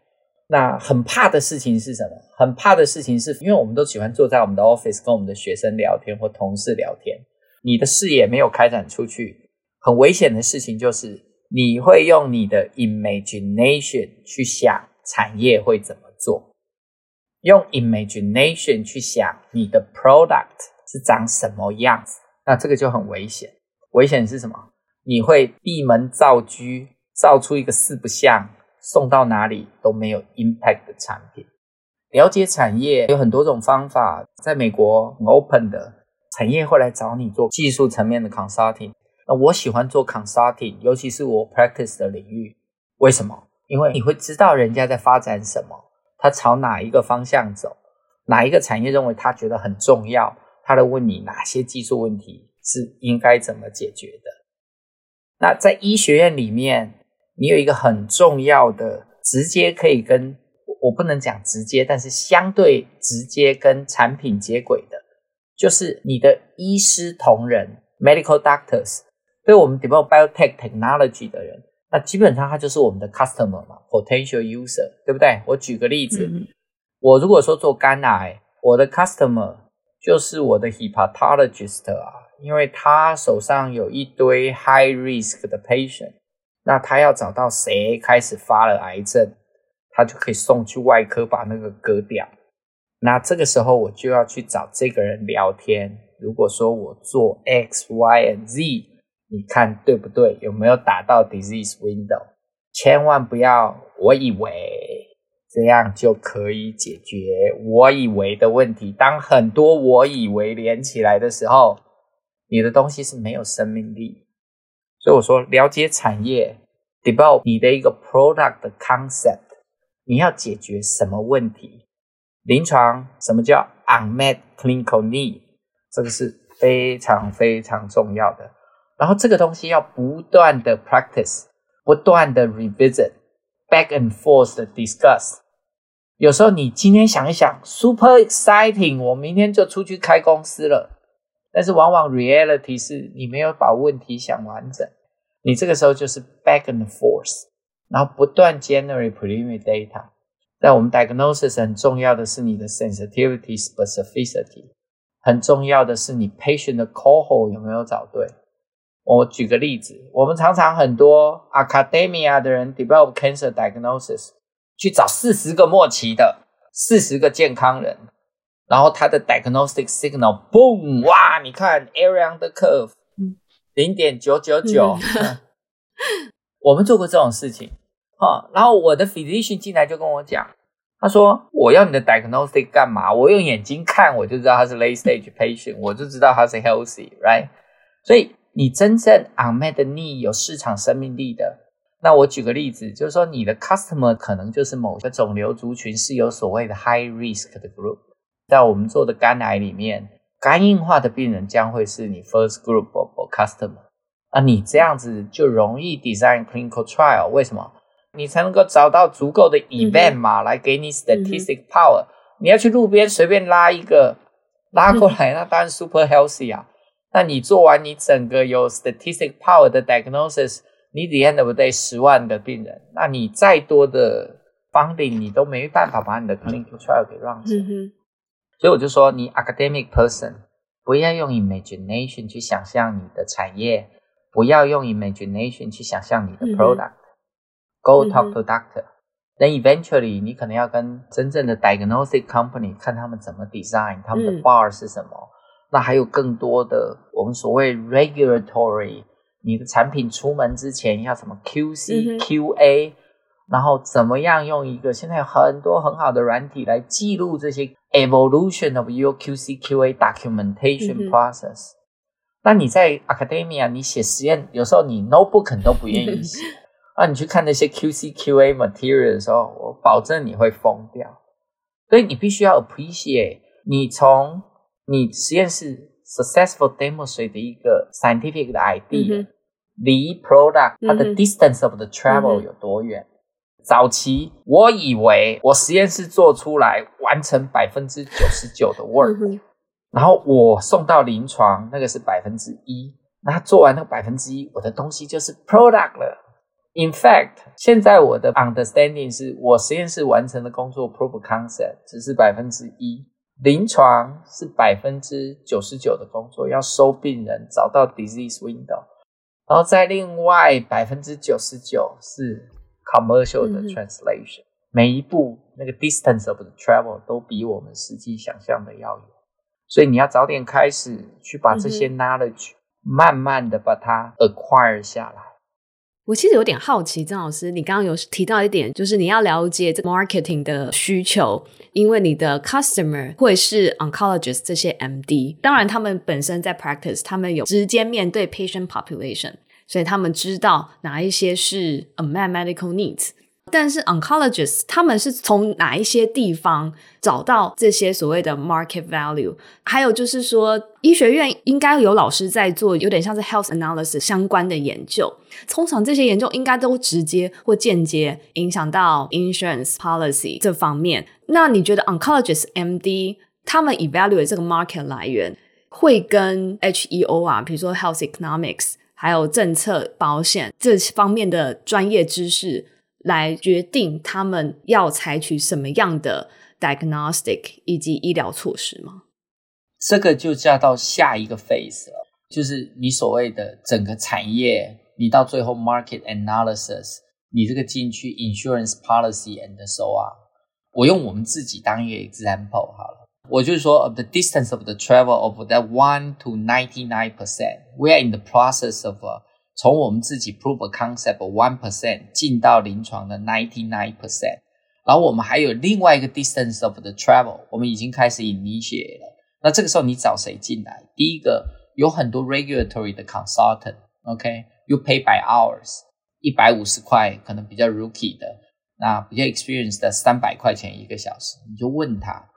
那很怕的事情是什么？很怕的事情是，因为我们都喜欢坐在我们的 office 跟我们的学生聊天或同事聊天，你的视野没有开展出去，很危险的事情就是你会用你的 imagination 去想产业会怎么做，用 imagination 去想你的 product 是长什么样子，那这个就很危险。危险是什么？你会闭门造车，造出一个四不像。送到哪里都没有 impact 的产品。了解产业有很多种方法，在美国 open 的产业会来找你做技术层面的 consulting。那我喜欢做 consulting，尤其是我 practice 的领域。为什么？因为你会知道人家在发展什么，他朝哪一个方向走，哪一个产业认为他觉得很重要，他来问你哪些技术问题是应该怎么解决的。那在医学院里面，你有一个很重要的，直接可以跟我不能讲直接，但是相对直接跟产品接轨的，就是你的医师同仁 （medical doctors） 对我们 develop biotech technology 的人，那基本上他就是我们的 customer 嘛，potential user，对不对？我举个例子，嗯、我如果说做肝癌，我的 customer 就是我的 hepatologist 啊。因为他手上有一堆 high risk 的 patient，那他要找到谁开始发了癌症，他就可以送去外科把那个割掉。那这个时候我就要去找这个人聊天。如果说我做 X、Y、Z，你看对不对？有没有打到 disease window？千万不要我以为这样就可以解决我以为的问题。当很多我以为连起来的时候，你的东西是没有生命力，所以我说了解产业，develop 你的一个 product 的 concept，你要解决什么问题？临床什么叫 unmet clinical need？这个是非常非常重要的。然后这个东西要不断的 practice，不断的 revisit，back and forth 的 discuss。有时候你今天想一想，super exciting，我明天就出去开公司了。但是往往 reality 是你没有把问题想完整，你这个时候就是 back and forth，然后不断 generate preliminary data。在我们 diagnosis 很重要的是你的 sensitivity specificity，很重要的是你 patient 的 cohort 有没有找对。我举个例子，我们常常很多 academia 的人 develop cancer diagnosis，去找四十个末期的，四十个健康人。然后它的 diagnostic signal，boom，哇！你看 area under curve，零点九九九。我们做过这种事情，哈。然后我的 physician 进来就跟我讲，他说：“我要你的 diagnostic 干嘛？我用眼睛看，我就知道他是 late stage patient，我就知道他是 healthy，right？所以你真正 unmet need 有市场生命力的，那我举个例子，就是说你的 customer 可能就是某个肿瘤族群是有所谓的 high risk 的 group。”在我们做的肝癌里面，肝硬化的病人将会是你 first group of customer，啊，你这样子就容易 design clinical trial。为什么？你才能够找到足够的 event 嘛，来给你 statistic power。你要去路边随便拉一个拉过来，那当然 super healthy 啊。那你做完你整个有 statistic power 的 diagnosis，你 the end of the day 十万的病人，那你再多的 funding，你都没办法把你的 clinical trial 给 run 起来。所以我就说，你 academic person 不要用 imagination 去想象你的产业，不要用 imagination 去想象你的 product。Mm -hmm. Go talk to doctor. Then eventually 你可能要跟真正的 diagnostic company 看他们怎么 design，他们的 bar 是什么。Mm -hmm. 那还有更多的我们所谓 regulatory，你的产品出门之前要什么 QC、mm -hmm. QA，然后怎么样用一个现在有很多很好的软体来记录这些。Evolution of your QC/QA documentation process。嗯、那你在 academia 你写实验，有时候你 notebook 都不愿意写。啊，你去看那些 QC/QA material 的时候，我保证你会疯掉。所以你必须要 appreciate 你从你实验室 successful demonstrate 的一个 scientific 的 idea，离、嗯、product 它的 distance of the travel、嗯、有多远。早期我以为我实验室做出来完成百分之九十九的 work，然后我送到临床那个是百分之一，那做完那个百分之一，我的东西就是 product 了。In fact，现在我的 understanding 是我实验室完成的工作 proof concept 只是百分之一，临床是百分之九十九的工作，要收病人，找到 disease window，然后在另外百分之九十九是。Commercial 的 translation，、嗯、每一步那个 distance of the travel 都比我们实际想象的要远，所以你要早点开始去把这些 knowledge、嗯、慢慢的把它 acquire 下来。我其实有点好奇，曾老师，你刚刚有提到一点，就是你要了解这个 marketing 的需求，因为你的 customer 会是 oncologist 这些 MD，当然他们本身在 practice，他们有直接面对 patient population。所以他们知道哪一些是 unmet medical needs。但是 oncologists 他们是从哪一些地方找到这些所谓的 market value？还有就是说，医学院应该有老师在做，有点像是 health analysis 相关的研究。通常这些研究应该都直接或间接影响到 insurance policy 这方面。那你觉得 oncologists MD 他们 evaluate 这个 market 来源会跟 HEO 啊，比如说 health economics，还有政策保险这方面的专业知识？来决定他们要采取什么样的 diagnostic 以及医疗措施吗？这个就叫到下一个 phase 了，就是你所谓的整个产业，你到最后 market analysis，你这个进去 insurance policy and so on。我用我们自己当一个 example 好了，我就是说 of the distance of the travel of that one to ninety nine percent，we are in the process of a 从我们自己 prove a concept one percent 进到临床的 ninety nine percent，然后我们还有另外一个 distance of the travel，我们已经开始 initiate 了。那这个时候你找谁进来？第一个有很多 regulatory 的 consultant，OK，you、okay? pay by hours，一百五十块可能比较 rookie 的，那比较 experienced 的三百块钱一个小时，你就问他，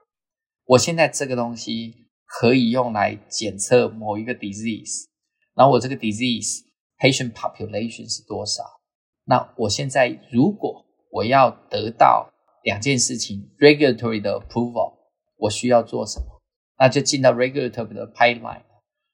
我现在这个东西可以用来检测某一个 disease，然后我这个 disease。Patient population 是多少？那我现在如果我要得到两件事情，regulatory 的 approval，我需要做什么？那就进到 regulatory 的 pipeline。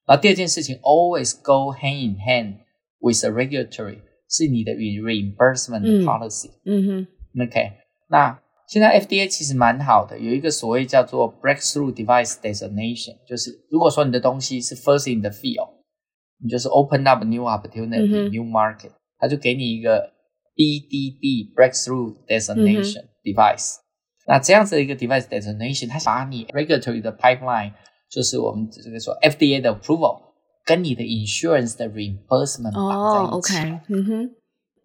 然后第二件事情，always go hand in hand with a regulatory，是你的 reimbursement policy。嗯哼，OK。那现在 FDA 其实蛮好的，有一个所谓叫做 breakthrough device designation，就是如果说你的东西是 first in the field。你就是 open up new opportunity,、嗯、new market，他就给你一个 BDD breakthrough designation device、嗯。那这样子的一个 device designation，它把你 regulatory 的 pipeline，就是我们这个说 FDA 的 approval，跟你的 insurance 的 reimbursement 绑在一起。哦、OK，嗯哼，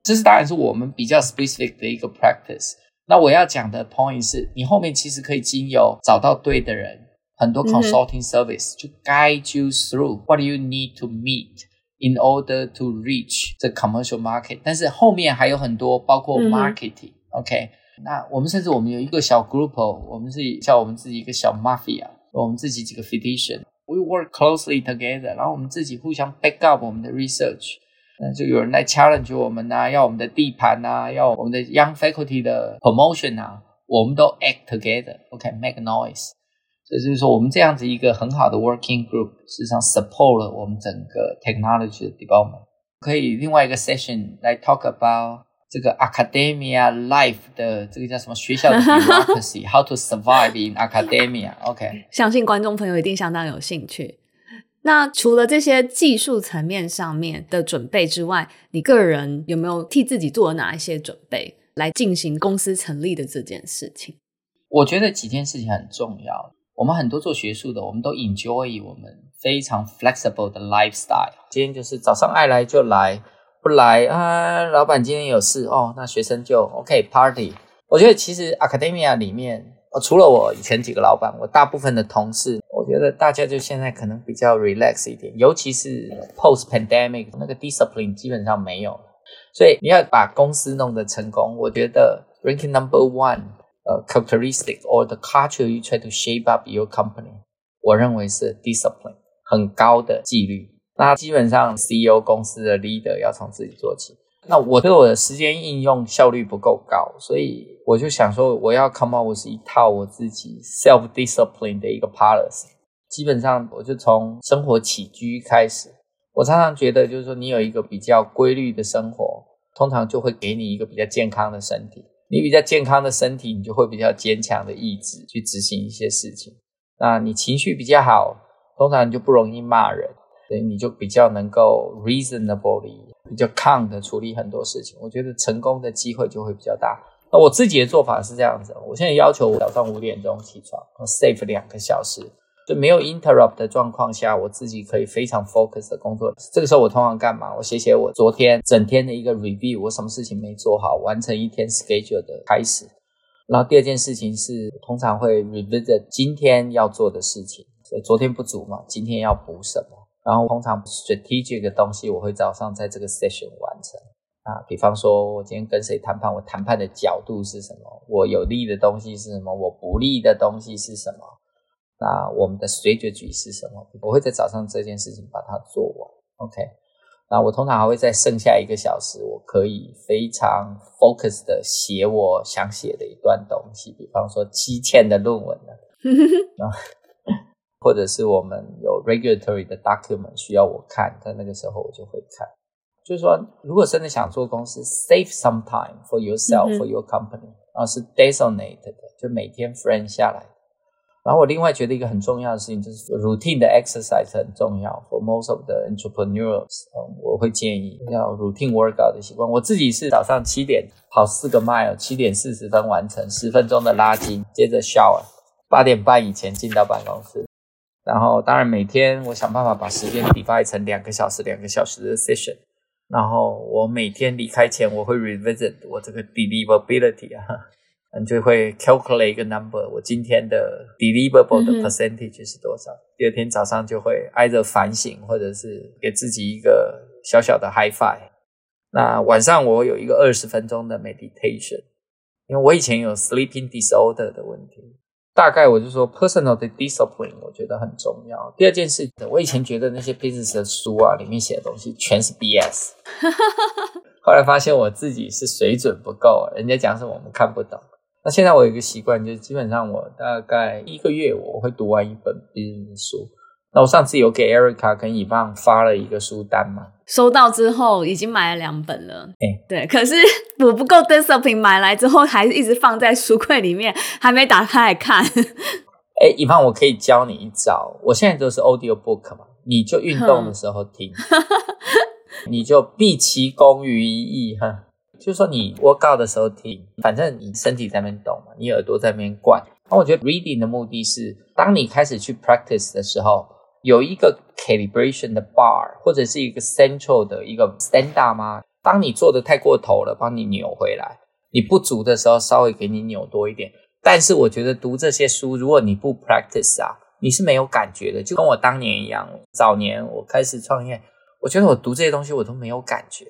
这是当然是我们比较 specific 的一个 practice。 那我要讲的 point 是你后面其实可以经由找到对的人。很多 consulting service 就 guide you through what do you need to meet in order to reach the commercial market。但是后面还有很多，包括 marketing、嗯。OK，那我们甚至我们有一个小 group，我们自己叫我们自己一个小 mafia，我们自己几个 physician，we work closely together，然后我们自己互相 back up 我们的 research。 那就有人来 challenge 我们啊，要我们的地盘啊，要我们的 young faculty 的 promotion 啊，我们都 act together。OK，make noise。这就是说，我们这样子一个很好的 working group，实际上 support 了我们整个 technology 的 development。可以另外一个 session 来 talk about 这个 academia life 的这个叫什么学校的 democracy，how to survive in academia。OK，相信观众朋友一定相当有兴趣。那除了这些技术层面上面的准备之外，你个人有没有替自己做了哪一些准备来进行公司成立的这件事情？我觉得几件事情很重要。我们很多做学术的，我们都 enjoy 我们非常 flexible 的 lifestyle。今天就是早上爱来就来，不来啊，老板今天有事哦，那学生就 OK party。我觉得其实 academia 里面，除了我以前几个老板，我大部分的同事，我觉得大家就现在可能比较 relax 一点，尤其是 post pandemic 那个 discipline 基本上没有了，所以你要把公司弄得成功，我觉得 ranking number one。呃、characteristic or the culture you try to shape up your company，我认为是 discipline 很高的纪律。那基本上 CEO 公司的 leader 要从自己做起。那我对我的时间应用效率不够高，所以我就想说，我要 come up with 一套我自己 self discipline 的一个 policy。基本上我就从生活起居开始。我常常觉得，就是说你有一个比较规律的生活，通常就会给你一个比较健康的身体。你比较健康的身体，你就会比较坚强的意志去执行一些事情。那你情绪比较好，通常你就不容易骂人，所以你就比较能够 reasonably 比较 calm 的处理很多事情。我觉得成功的机会就会比较大。那我自己的做法是这样子，我现在要求我早上五点钟起床，save 两个小时。就没有 interrupt 的状况下，我自己可以非常 focus 的工作。这个时候我通常干嘛？我写写我昨天整天的一个 review，我什么事情没做好，完成一天 schedule 的开始。然后第二件事情是，通常会 revisit 今天要做的事情，所以昨天不足嘛，今天要补什么？然后通常 strategic 的东西，我会早上在这个 session 完成。啊，比方说我今天跟谁谈判，我谈判的角度是什么？我有利的东西是什么？我不利的东西是什么？那我们的 strategy 是什么？我会在早上这件事情把它做完，OK。那我通常还会在剩下一个小时，我可以非常 focus 的写我想写的一段东西，比方说七千的论文呢，或者是我们有 regulatory 的 document 需要我看，在那个时候我就会看。就是说，如果真的想做公司，save some time for yourself for your company，然后是 designated 的，就每天 friend 下来。然后我另外觉得一个很重要的事情就是 routine 的 exercise 很重要，for most of the entrepreneurs，嗯，我会建议要 routine workout 的习惯。我自己是早上七点跑四个 mile，七点四十分完成，十分钟的拉筋，接着 shower，八点半以前进到办公室。然后当然每天我想办法把时间 divide 成两个小时，两个小时的 session。然后我每天离开前，我会 revisit 我这个 deliverability 啊，嗯，就会 calculate 一个 number，我今天的 deliverable 的 percentage 是多少？嗯、第二天早上就会挨着反省，或者是给自己一个小小的 high five。那晚上我有一个二十分钟的 meditation，因为我以前有 sleeping disorder 的问题。大概我就说，personal 的 discipline 我觉得很重要。第二件事，我以前觉得那些 business 的书啊，里面写的东西全是 BS。后来发现我自己是水准不够，人家讲什么我们看不懂。那现在我有一个习惯，就是基本上我大概一个月我会读完一本 business 书。那我上次有给 Erica 跟 Yvonne 发了一个书单嘛？收到之后已经买了两本了。哎、欸，对，可是我不够 discipline，买来之后还是一直放在书柜里面，还没打开来看。哎、欸，Yvonne，我可以教你一招。我现在都是 audio book 嘛，你就运动的时候听，你就毕其功于一役哈。就是说你 workout 的时候听，反正你身体在那边动嘛，你耳朵在那边灌。那我觉得 reading 的目的是，当你开始去 practice 的时候。有一个 calibration 的 bar，或者是一个 central 的一个 standard 吗？当你做的太过头了，帮你扭回来；你不足的时候，稍微给你扭多一点。但是我觉得读这些书，如果你不 practice 啊，你是没有感觉的。就跟我当年一样，早年我开始创业，我觉得我读这些东西我都没有感觉。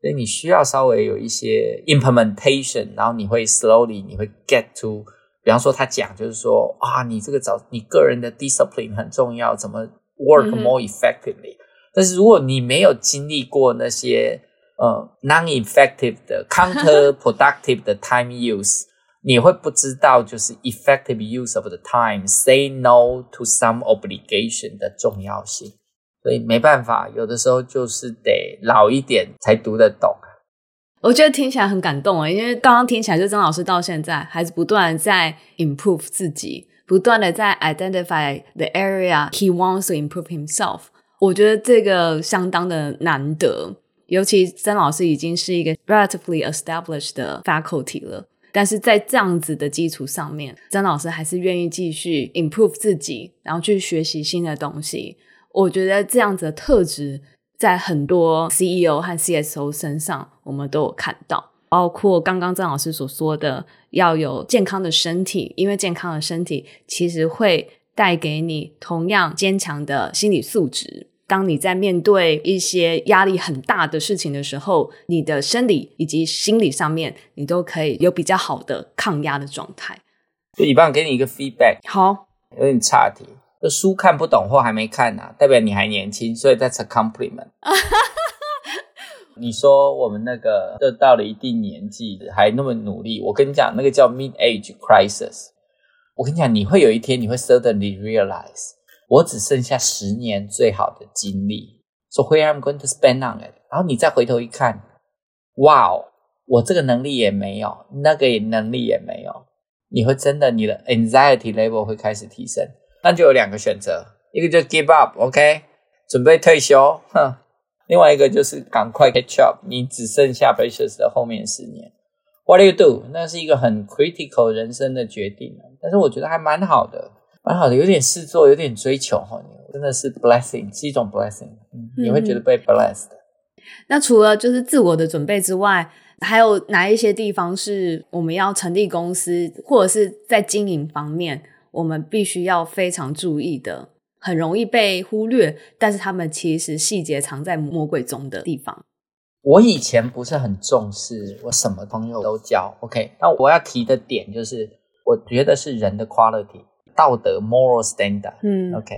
所以你需要稍微有一些 implementation，然后你会 slowly，你会 get to。比方说，他讲就是说啊，你这个找你个人的 discipline 很重要，怎么 work more effectively？、嗯、但是如果你没有经历过那些呃 non-effective 的 counterproductive 的 time use，你会不知道就是 effective use of the time，say no to some obligation 的重要性。所以没办法，有的时候就是得老一点才读得懂。我觉得听起来很感动啊，因为刚刚听起来，就曾老师到现在还是不断在 improve 自己，不断的在 identify the area he wants to improve himself。我觉得这个相当的难得，尤其曾老师已经是一个 relatively established 的 faculty 了，但是在这样子的基础上面，曾老师还是愿意继续 improve 自己，然后去学习新的东西。我觉得这样子的特质。在很多 CEO 和 CSO 身上，我们都有看到，包括刚刚曾老师所说的，要有健康的身体，因为健康的身体其实会带给你同样坚强的心理素质。当你在面对一些压力很大的事情的时候，你的生理以及心理上面，你都可以有比较好的抗压的状态。就以帮给你一个 feedback，好，有点差题。这书看不懂或还没看呢、啊，代表你还年轻，所以 that's a compliment。你说我们那个就到了一定年纪还那么努力，我跟你讲，那个叫 mid age crisis。我跟你讲，你会有一天你会 suddenly realize，我只剩下十年最好的精力，so where I'm going to spend on it。然后你再回头一看，哇哦，我这个能力也没有，那个能力也没有，你会真的你的 anxiety level 会开始提升。那就有两个选择，一个就 give up，OK，准备退休，哼；另外一个就是赶快 catch up，你只剩下 precious 的后面十年，What do you do？那是一个很 critical 人生的决定，但是我觉得还蛮好的，蛮好的，有点事做，有点追求，哈，真的是 blessing，是一种 blessing，嗯，你会觉得被 blessed。那除了就是自我的准备之外，还有哪一些地方是我们要成立公司，或者是在经营方面？我们必须要非常注意的，很容易被忽略，但是他们其实细节藏在魔鬼中的地方。我以前不是很重视，我什么朋友都交。OK，那我要提的点就是，我觉得是人的 quality 道德 moral standard。嗯，OK，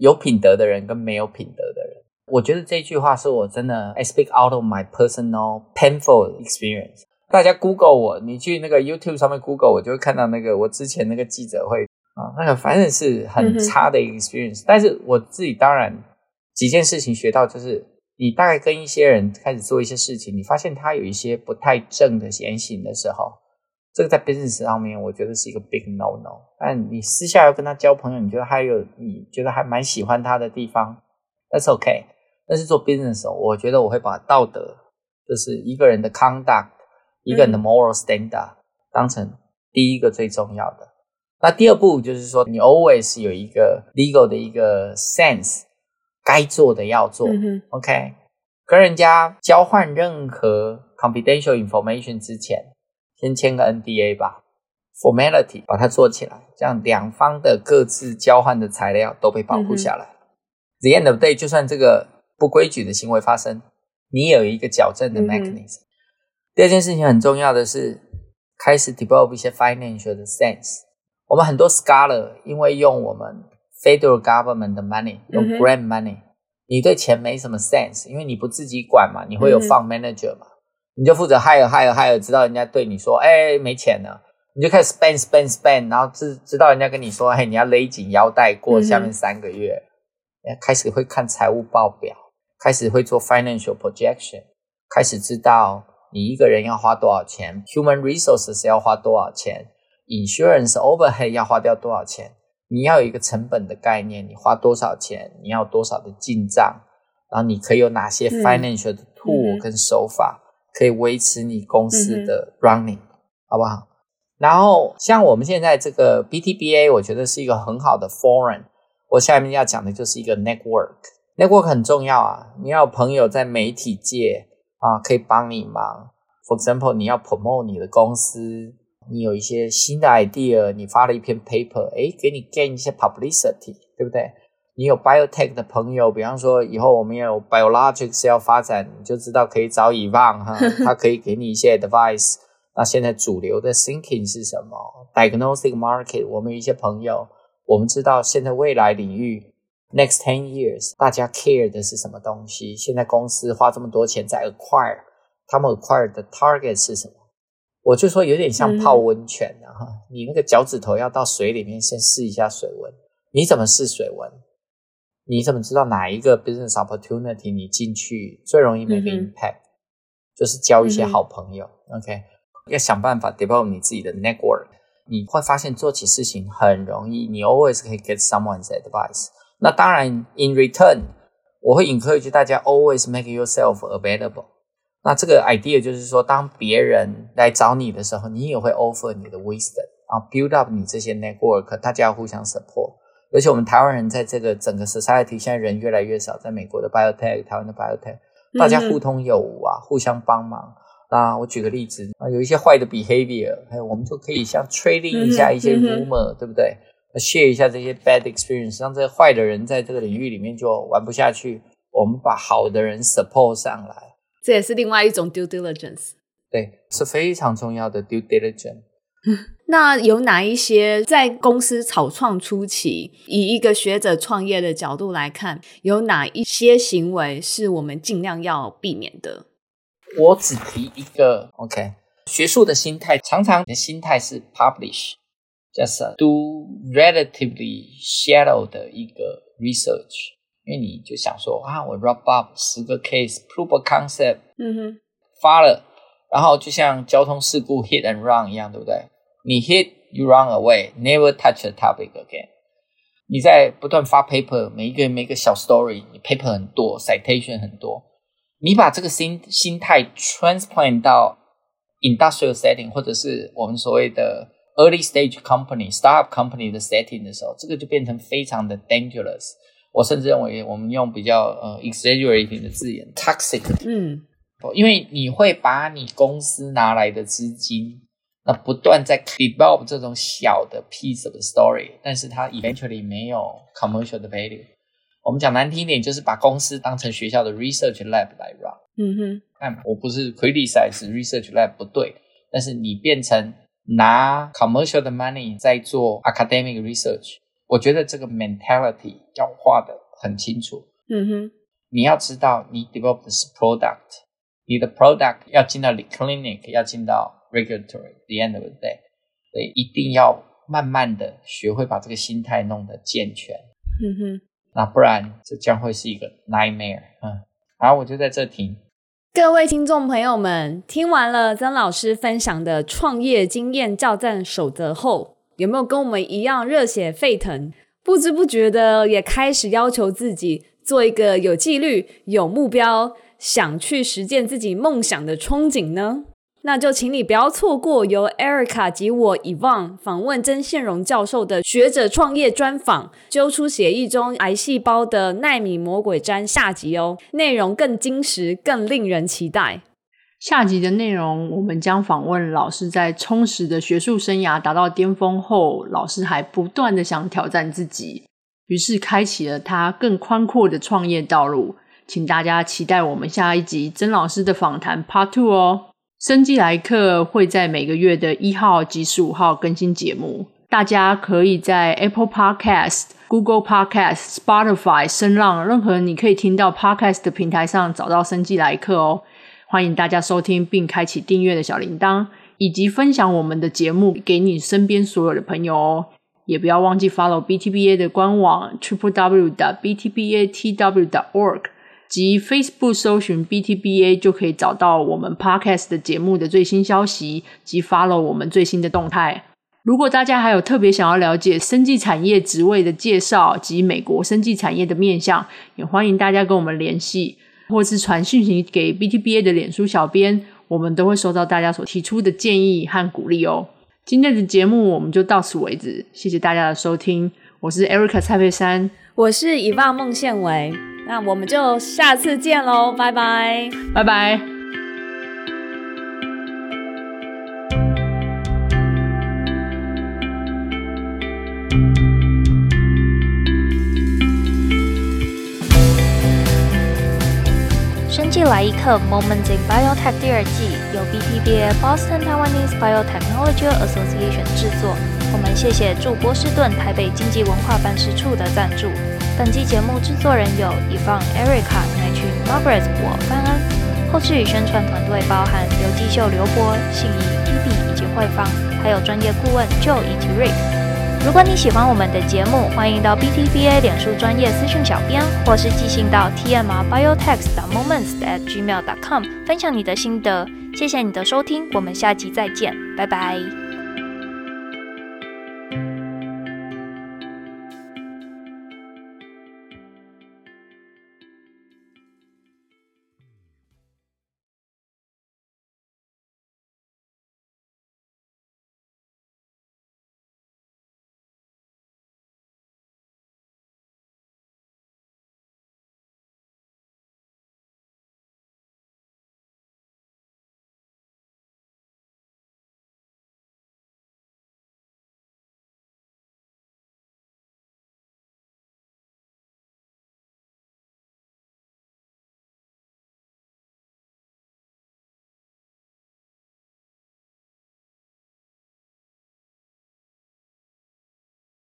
有品德的人跟没有品德的人，我觉得这句话是我真的 I speak out of my personal painful experience。大家 Google 我，你去那个 YouTube 上面 Google 我，就会看到那个我之前那个记者会啊，那个反正是很差的 experience。嗯、但是我自己当然几件事情学到就是。你大概跟一些人开始做一些事情，你发现他有一些不太正的言行的时候，这个在 business 上面我觉得是一个 big no no。但你私下要跟他交朋友，你觉得还有你觉得还蛮喜欢他的地方，that's okay。但是做 business 我觉得我会把道德，就是一个人的 conduct，一个人的 moral standard 当成第一个最重要的。那第二步就是说，你 always 有一个 legal 的一个 sense。该做的要做，嗯、，OK。跟人家交换任何 confidential information 之前，先签个 NDA 吧，formality 把它做起来，这样两方的各自交换的材料都被保护下来。嗯、The end of day，就算这个不规矩的行为发生，你有一个矫正的 mechanism。第二件事情很重要的是，开始 develop 一些 financial 的 sense。我们很多 scholar 因为用我们。Federal government 的 money 用 grant money，、嗯、你对钱没什么 sense，因为你不自己管嘛，你会有 fund manager 嘛，嗯、你就负责 hire hire hire，直到人家对你说，哎，没钱了，你就开始 spend spend spend，然后知知道人家跟你说，嘿，你要勒紧腰带过下面三个月，嗯、开始会看财务报表，开始会做 financial projection，开始知道你一个人要花多少钱，human resources 要花多少钱，insurance overhead 要花掉多少钱。你要有一个成本的概念，你花多少钱，你要多少的进账，然后你可以有哪些 financial 的 tool 跟手法，可以维持你公司的 running，、嗯、好不好？然后像我们现在这个 BTBA，我觉得是一个很好的 foreign。我下面要讲的就是一个 network，network 很重要啊。你要有朋友在媒体界啊，可以帮你忙。For example，你要 promote 你的公司。你有一些新的 idea，你发了一篇 paper，诶，给你 gain 一些 publicity，对不对？你有 biotech 的朋友，比方说以后我们也有 biologics 要发展，你就知道可以找以旺。哈，他可以给你一些 advice。那现在主流的 thinking 是什么？Diagnostic market 我们有一些朋友，我们知道现在未来领域。Next ten years 大家 care 的是什么东西？现在公司花这么多钱在 acquire，他们 acquire 的 target 是什么？我就说有点像泡温泉的哈，嗯、你那个脚趾头要到水里面先试一下水温，你怎么试水温？你怎么知道哪一个 business opportunity 你进去最容易 make impact？、嗯、就是交一些好朋友、嗯、，OK？要想办法 develop 你自己的 network，你会发现做起事情很容易，你 always 可以 get someone's advice。那当然，in return，我会 encourage 大家 always make yourself available。那这个 idea 就是说，当别人来找你的时候，你也会 offer 你的 wisdom，啊 build up 你这些 network，大家要互相 support。而且我们台湾人在这个整个 society，现在人越来越少，在美国的 biotech，台湾的 biotech，大家互通有无啊，互相帮忙。那我举个例子啊，有一些坏的 behavior，还有我们就可以像 trading 一下一些 rumor，对不对？share 一下这些 bad experience，让这些坏的人在这个领域里面就玩不下去，我们把好的人 support 上来。这也是另外一种 due diligence，对，是非常重要的 due diligence。那有哪一些在公司草创初期，以一个学者创业的角度来看，有哪一些行为是我们尽量要避免的？我只提一个，OK，学术的心态，常常的心态是 publish，just do relatively shallow 的一个 research。因为你就想说啊，我 wrap up 十个 case，proof of concept，嗯哼，发了，然后就像交通事故 hit and run 一样，对不对？你 hit you run away，never touch the topic again。你在不断发 paper，每一个每一个小 story，你 paper 很多，citation 很多，你把这个心心态 transplant 到 industrial setting，或者是我们所谓的 Early stage company、startup company 的 setting 的时候，这个就变成非常的 dangerous。我甚至认为，我们用比较呃 exaggerating 的字眼，toxic。嗯，因为你会把你公司拿来的资金，那不断在 develop 这种小的 piece of the story，但是它 eventually 没有 commercial 的 value。我们讲难听一点，就是把公司当成学校的 research lab 来 run。嗯哼，但我不是 criticize research lab 不对，但是你变成拿 commercial 的 money 在做 academic research，我觉得这个 mentality 要画的很清楚。嗯哼，你要知道你 develop 的是 product，你的 product 要进到 clinic，要进到 regulatory，the end of the day，所以一定要慢慢的学会把这个心态弄得健全。嗯哼，那不然这将会是一个 nightmare。嗯，好，我就在这停。各位听众朋友们，听完了曾老师分享的创业经验教战守则后，有没有跟我们一样热血沸腾，不知不觉的也开始要求自己做一个有纪律、有目标、想去实践自己梦想的憧憬呢？那就请你不要错过由 Erica 及我 Yvonne 访问曾宪荣教授的学者创业专访，揪出血液中癌细胞的奈米魔鬼毡下集哦，内容更精实，更令人期待。下集的内容，我们将访问老师在充实的学术生涯达到巅峰后，老师还不断的想挑战自己，于是开启了他更宽阔的创业道路。请大家期待我们下一集曾老师的访谈 Part Two 哦。生技来客会在每个月的一号及十五号更新节目，大家可以在 Apple Podcast、Google Podcast、Spotify、声浪任何你可以听到 Podcast 的平台上找到生技来客哦。欢迎大家收听并开启订阅的小铃铛，以及分享我们的节目给你身边所有的朋友哦。也不要忘记 follow BTBA 的官网 triple w 的 btbatw.org。及 Facebook 搜寻 BTBA 就可以找到我们 Podcast 的节目的最新消息及 follow 我们最新的动态。如果大家还有特别想要了解生技产业职位的介绍及美国生技产业的面向，也欢迎大家跟我们联系，或是传讯息给 BTBA 的脸书小编，我们都会收到大家所提出的建议和鼓励哦。今天的节目我们就到此为止，谢谢大家的收听，我是 Erica 蔡佩珊，我是 Yvonne 孟宪维。那我们就下次见喽，拜拜，拜拜。生技来一课 Moments in Biotech 第二季由 BTBA Boston Taiwanese Biotechnology Association 制作。我们谢谢驻波士顿台北经济文化办事处的赞助。本期节目制作人有 Yvonne、Erica、乃群、Margaret、我范安。后制与宣传团队包含刘继秀、刘波、信宜、Hebe 以及慧芳，还有专业顾问 Joe 以及 Rick。如果你喜欢我们的节目，欢迎到 BTBA 脸书专业私讯小编，或是寄信到 tmrbiotech.moments@gmail.com 分享你的心得。谢谢你的收听，我们下集再见，拜拜。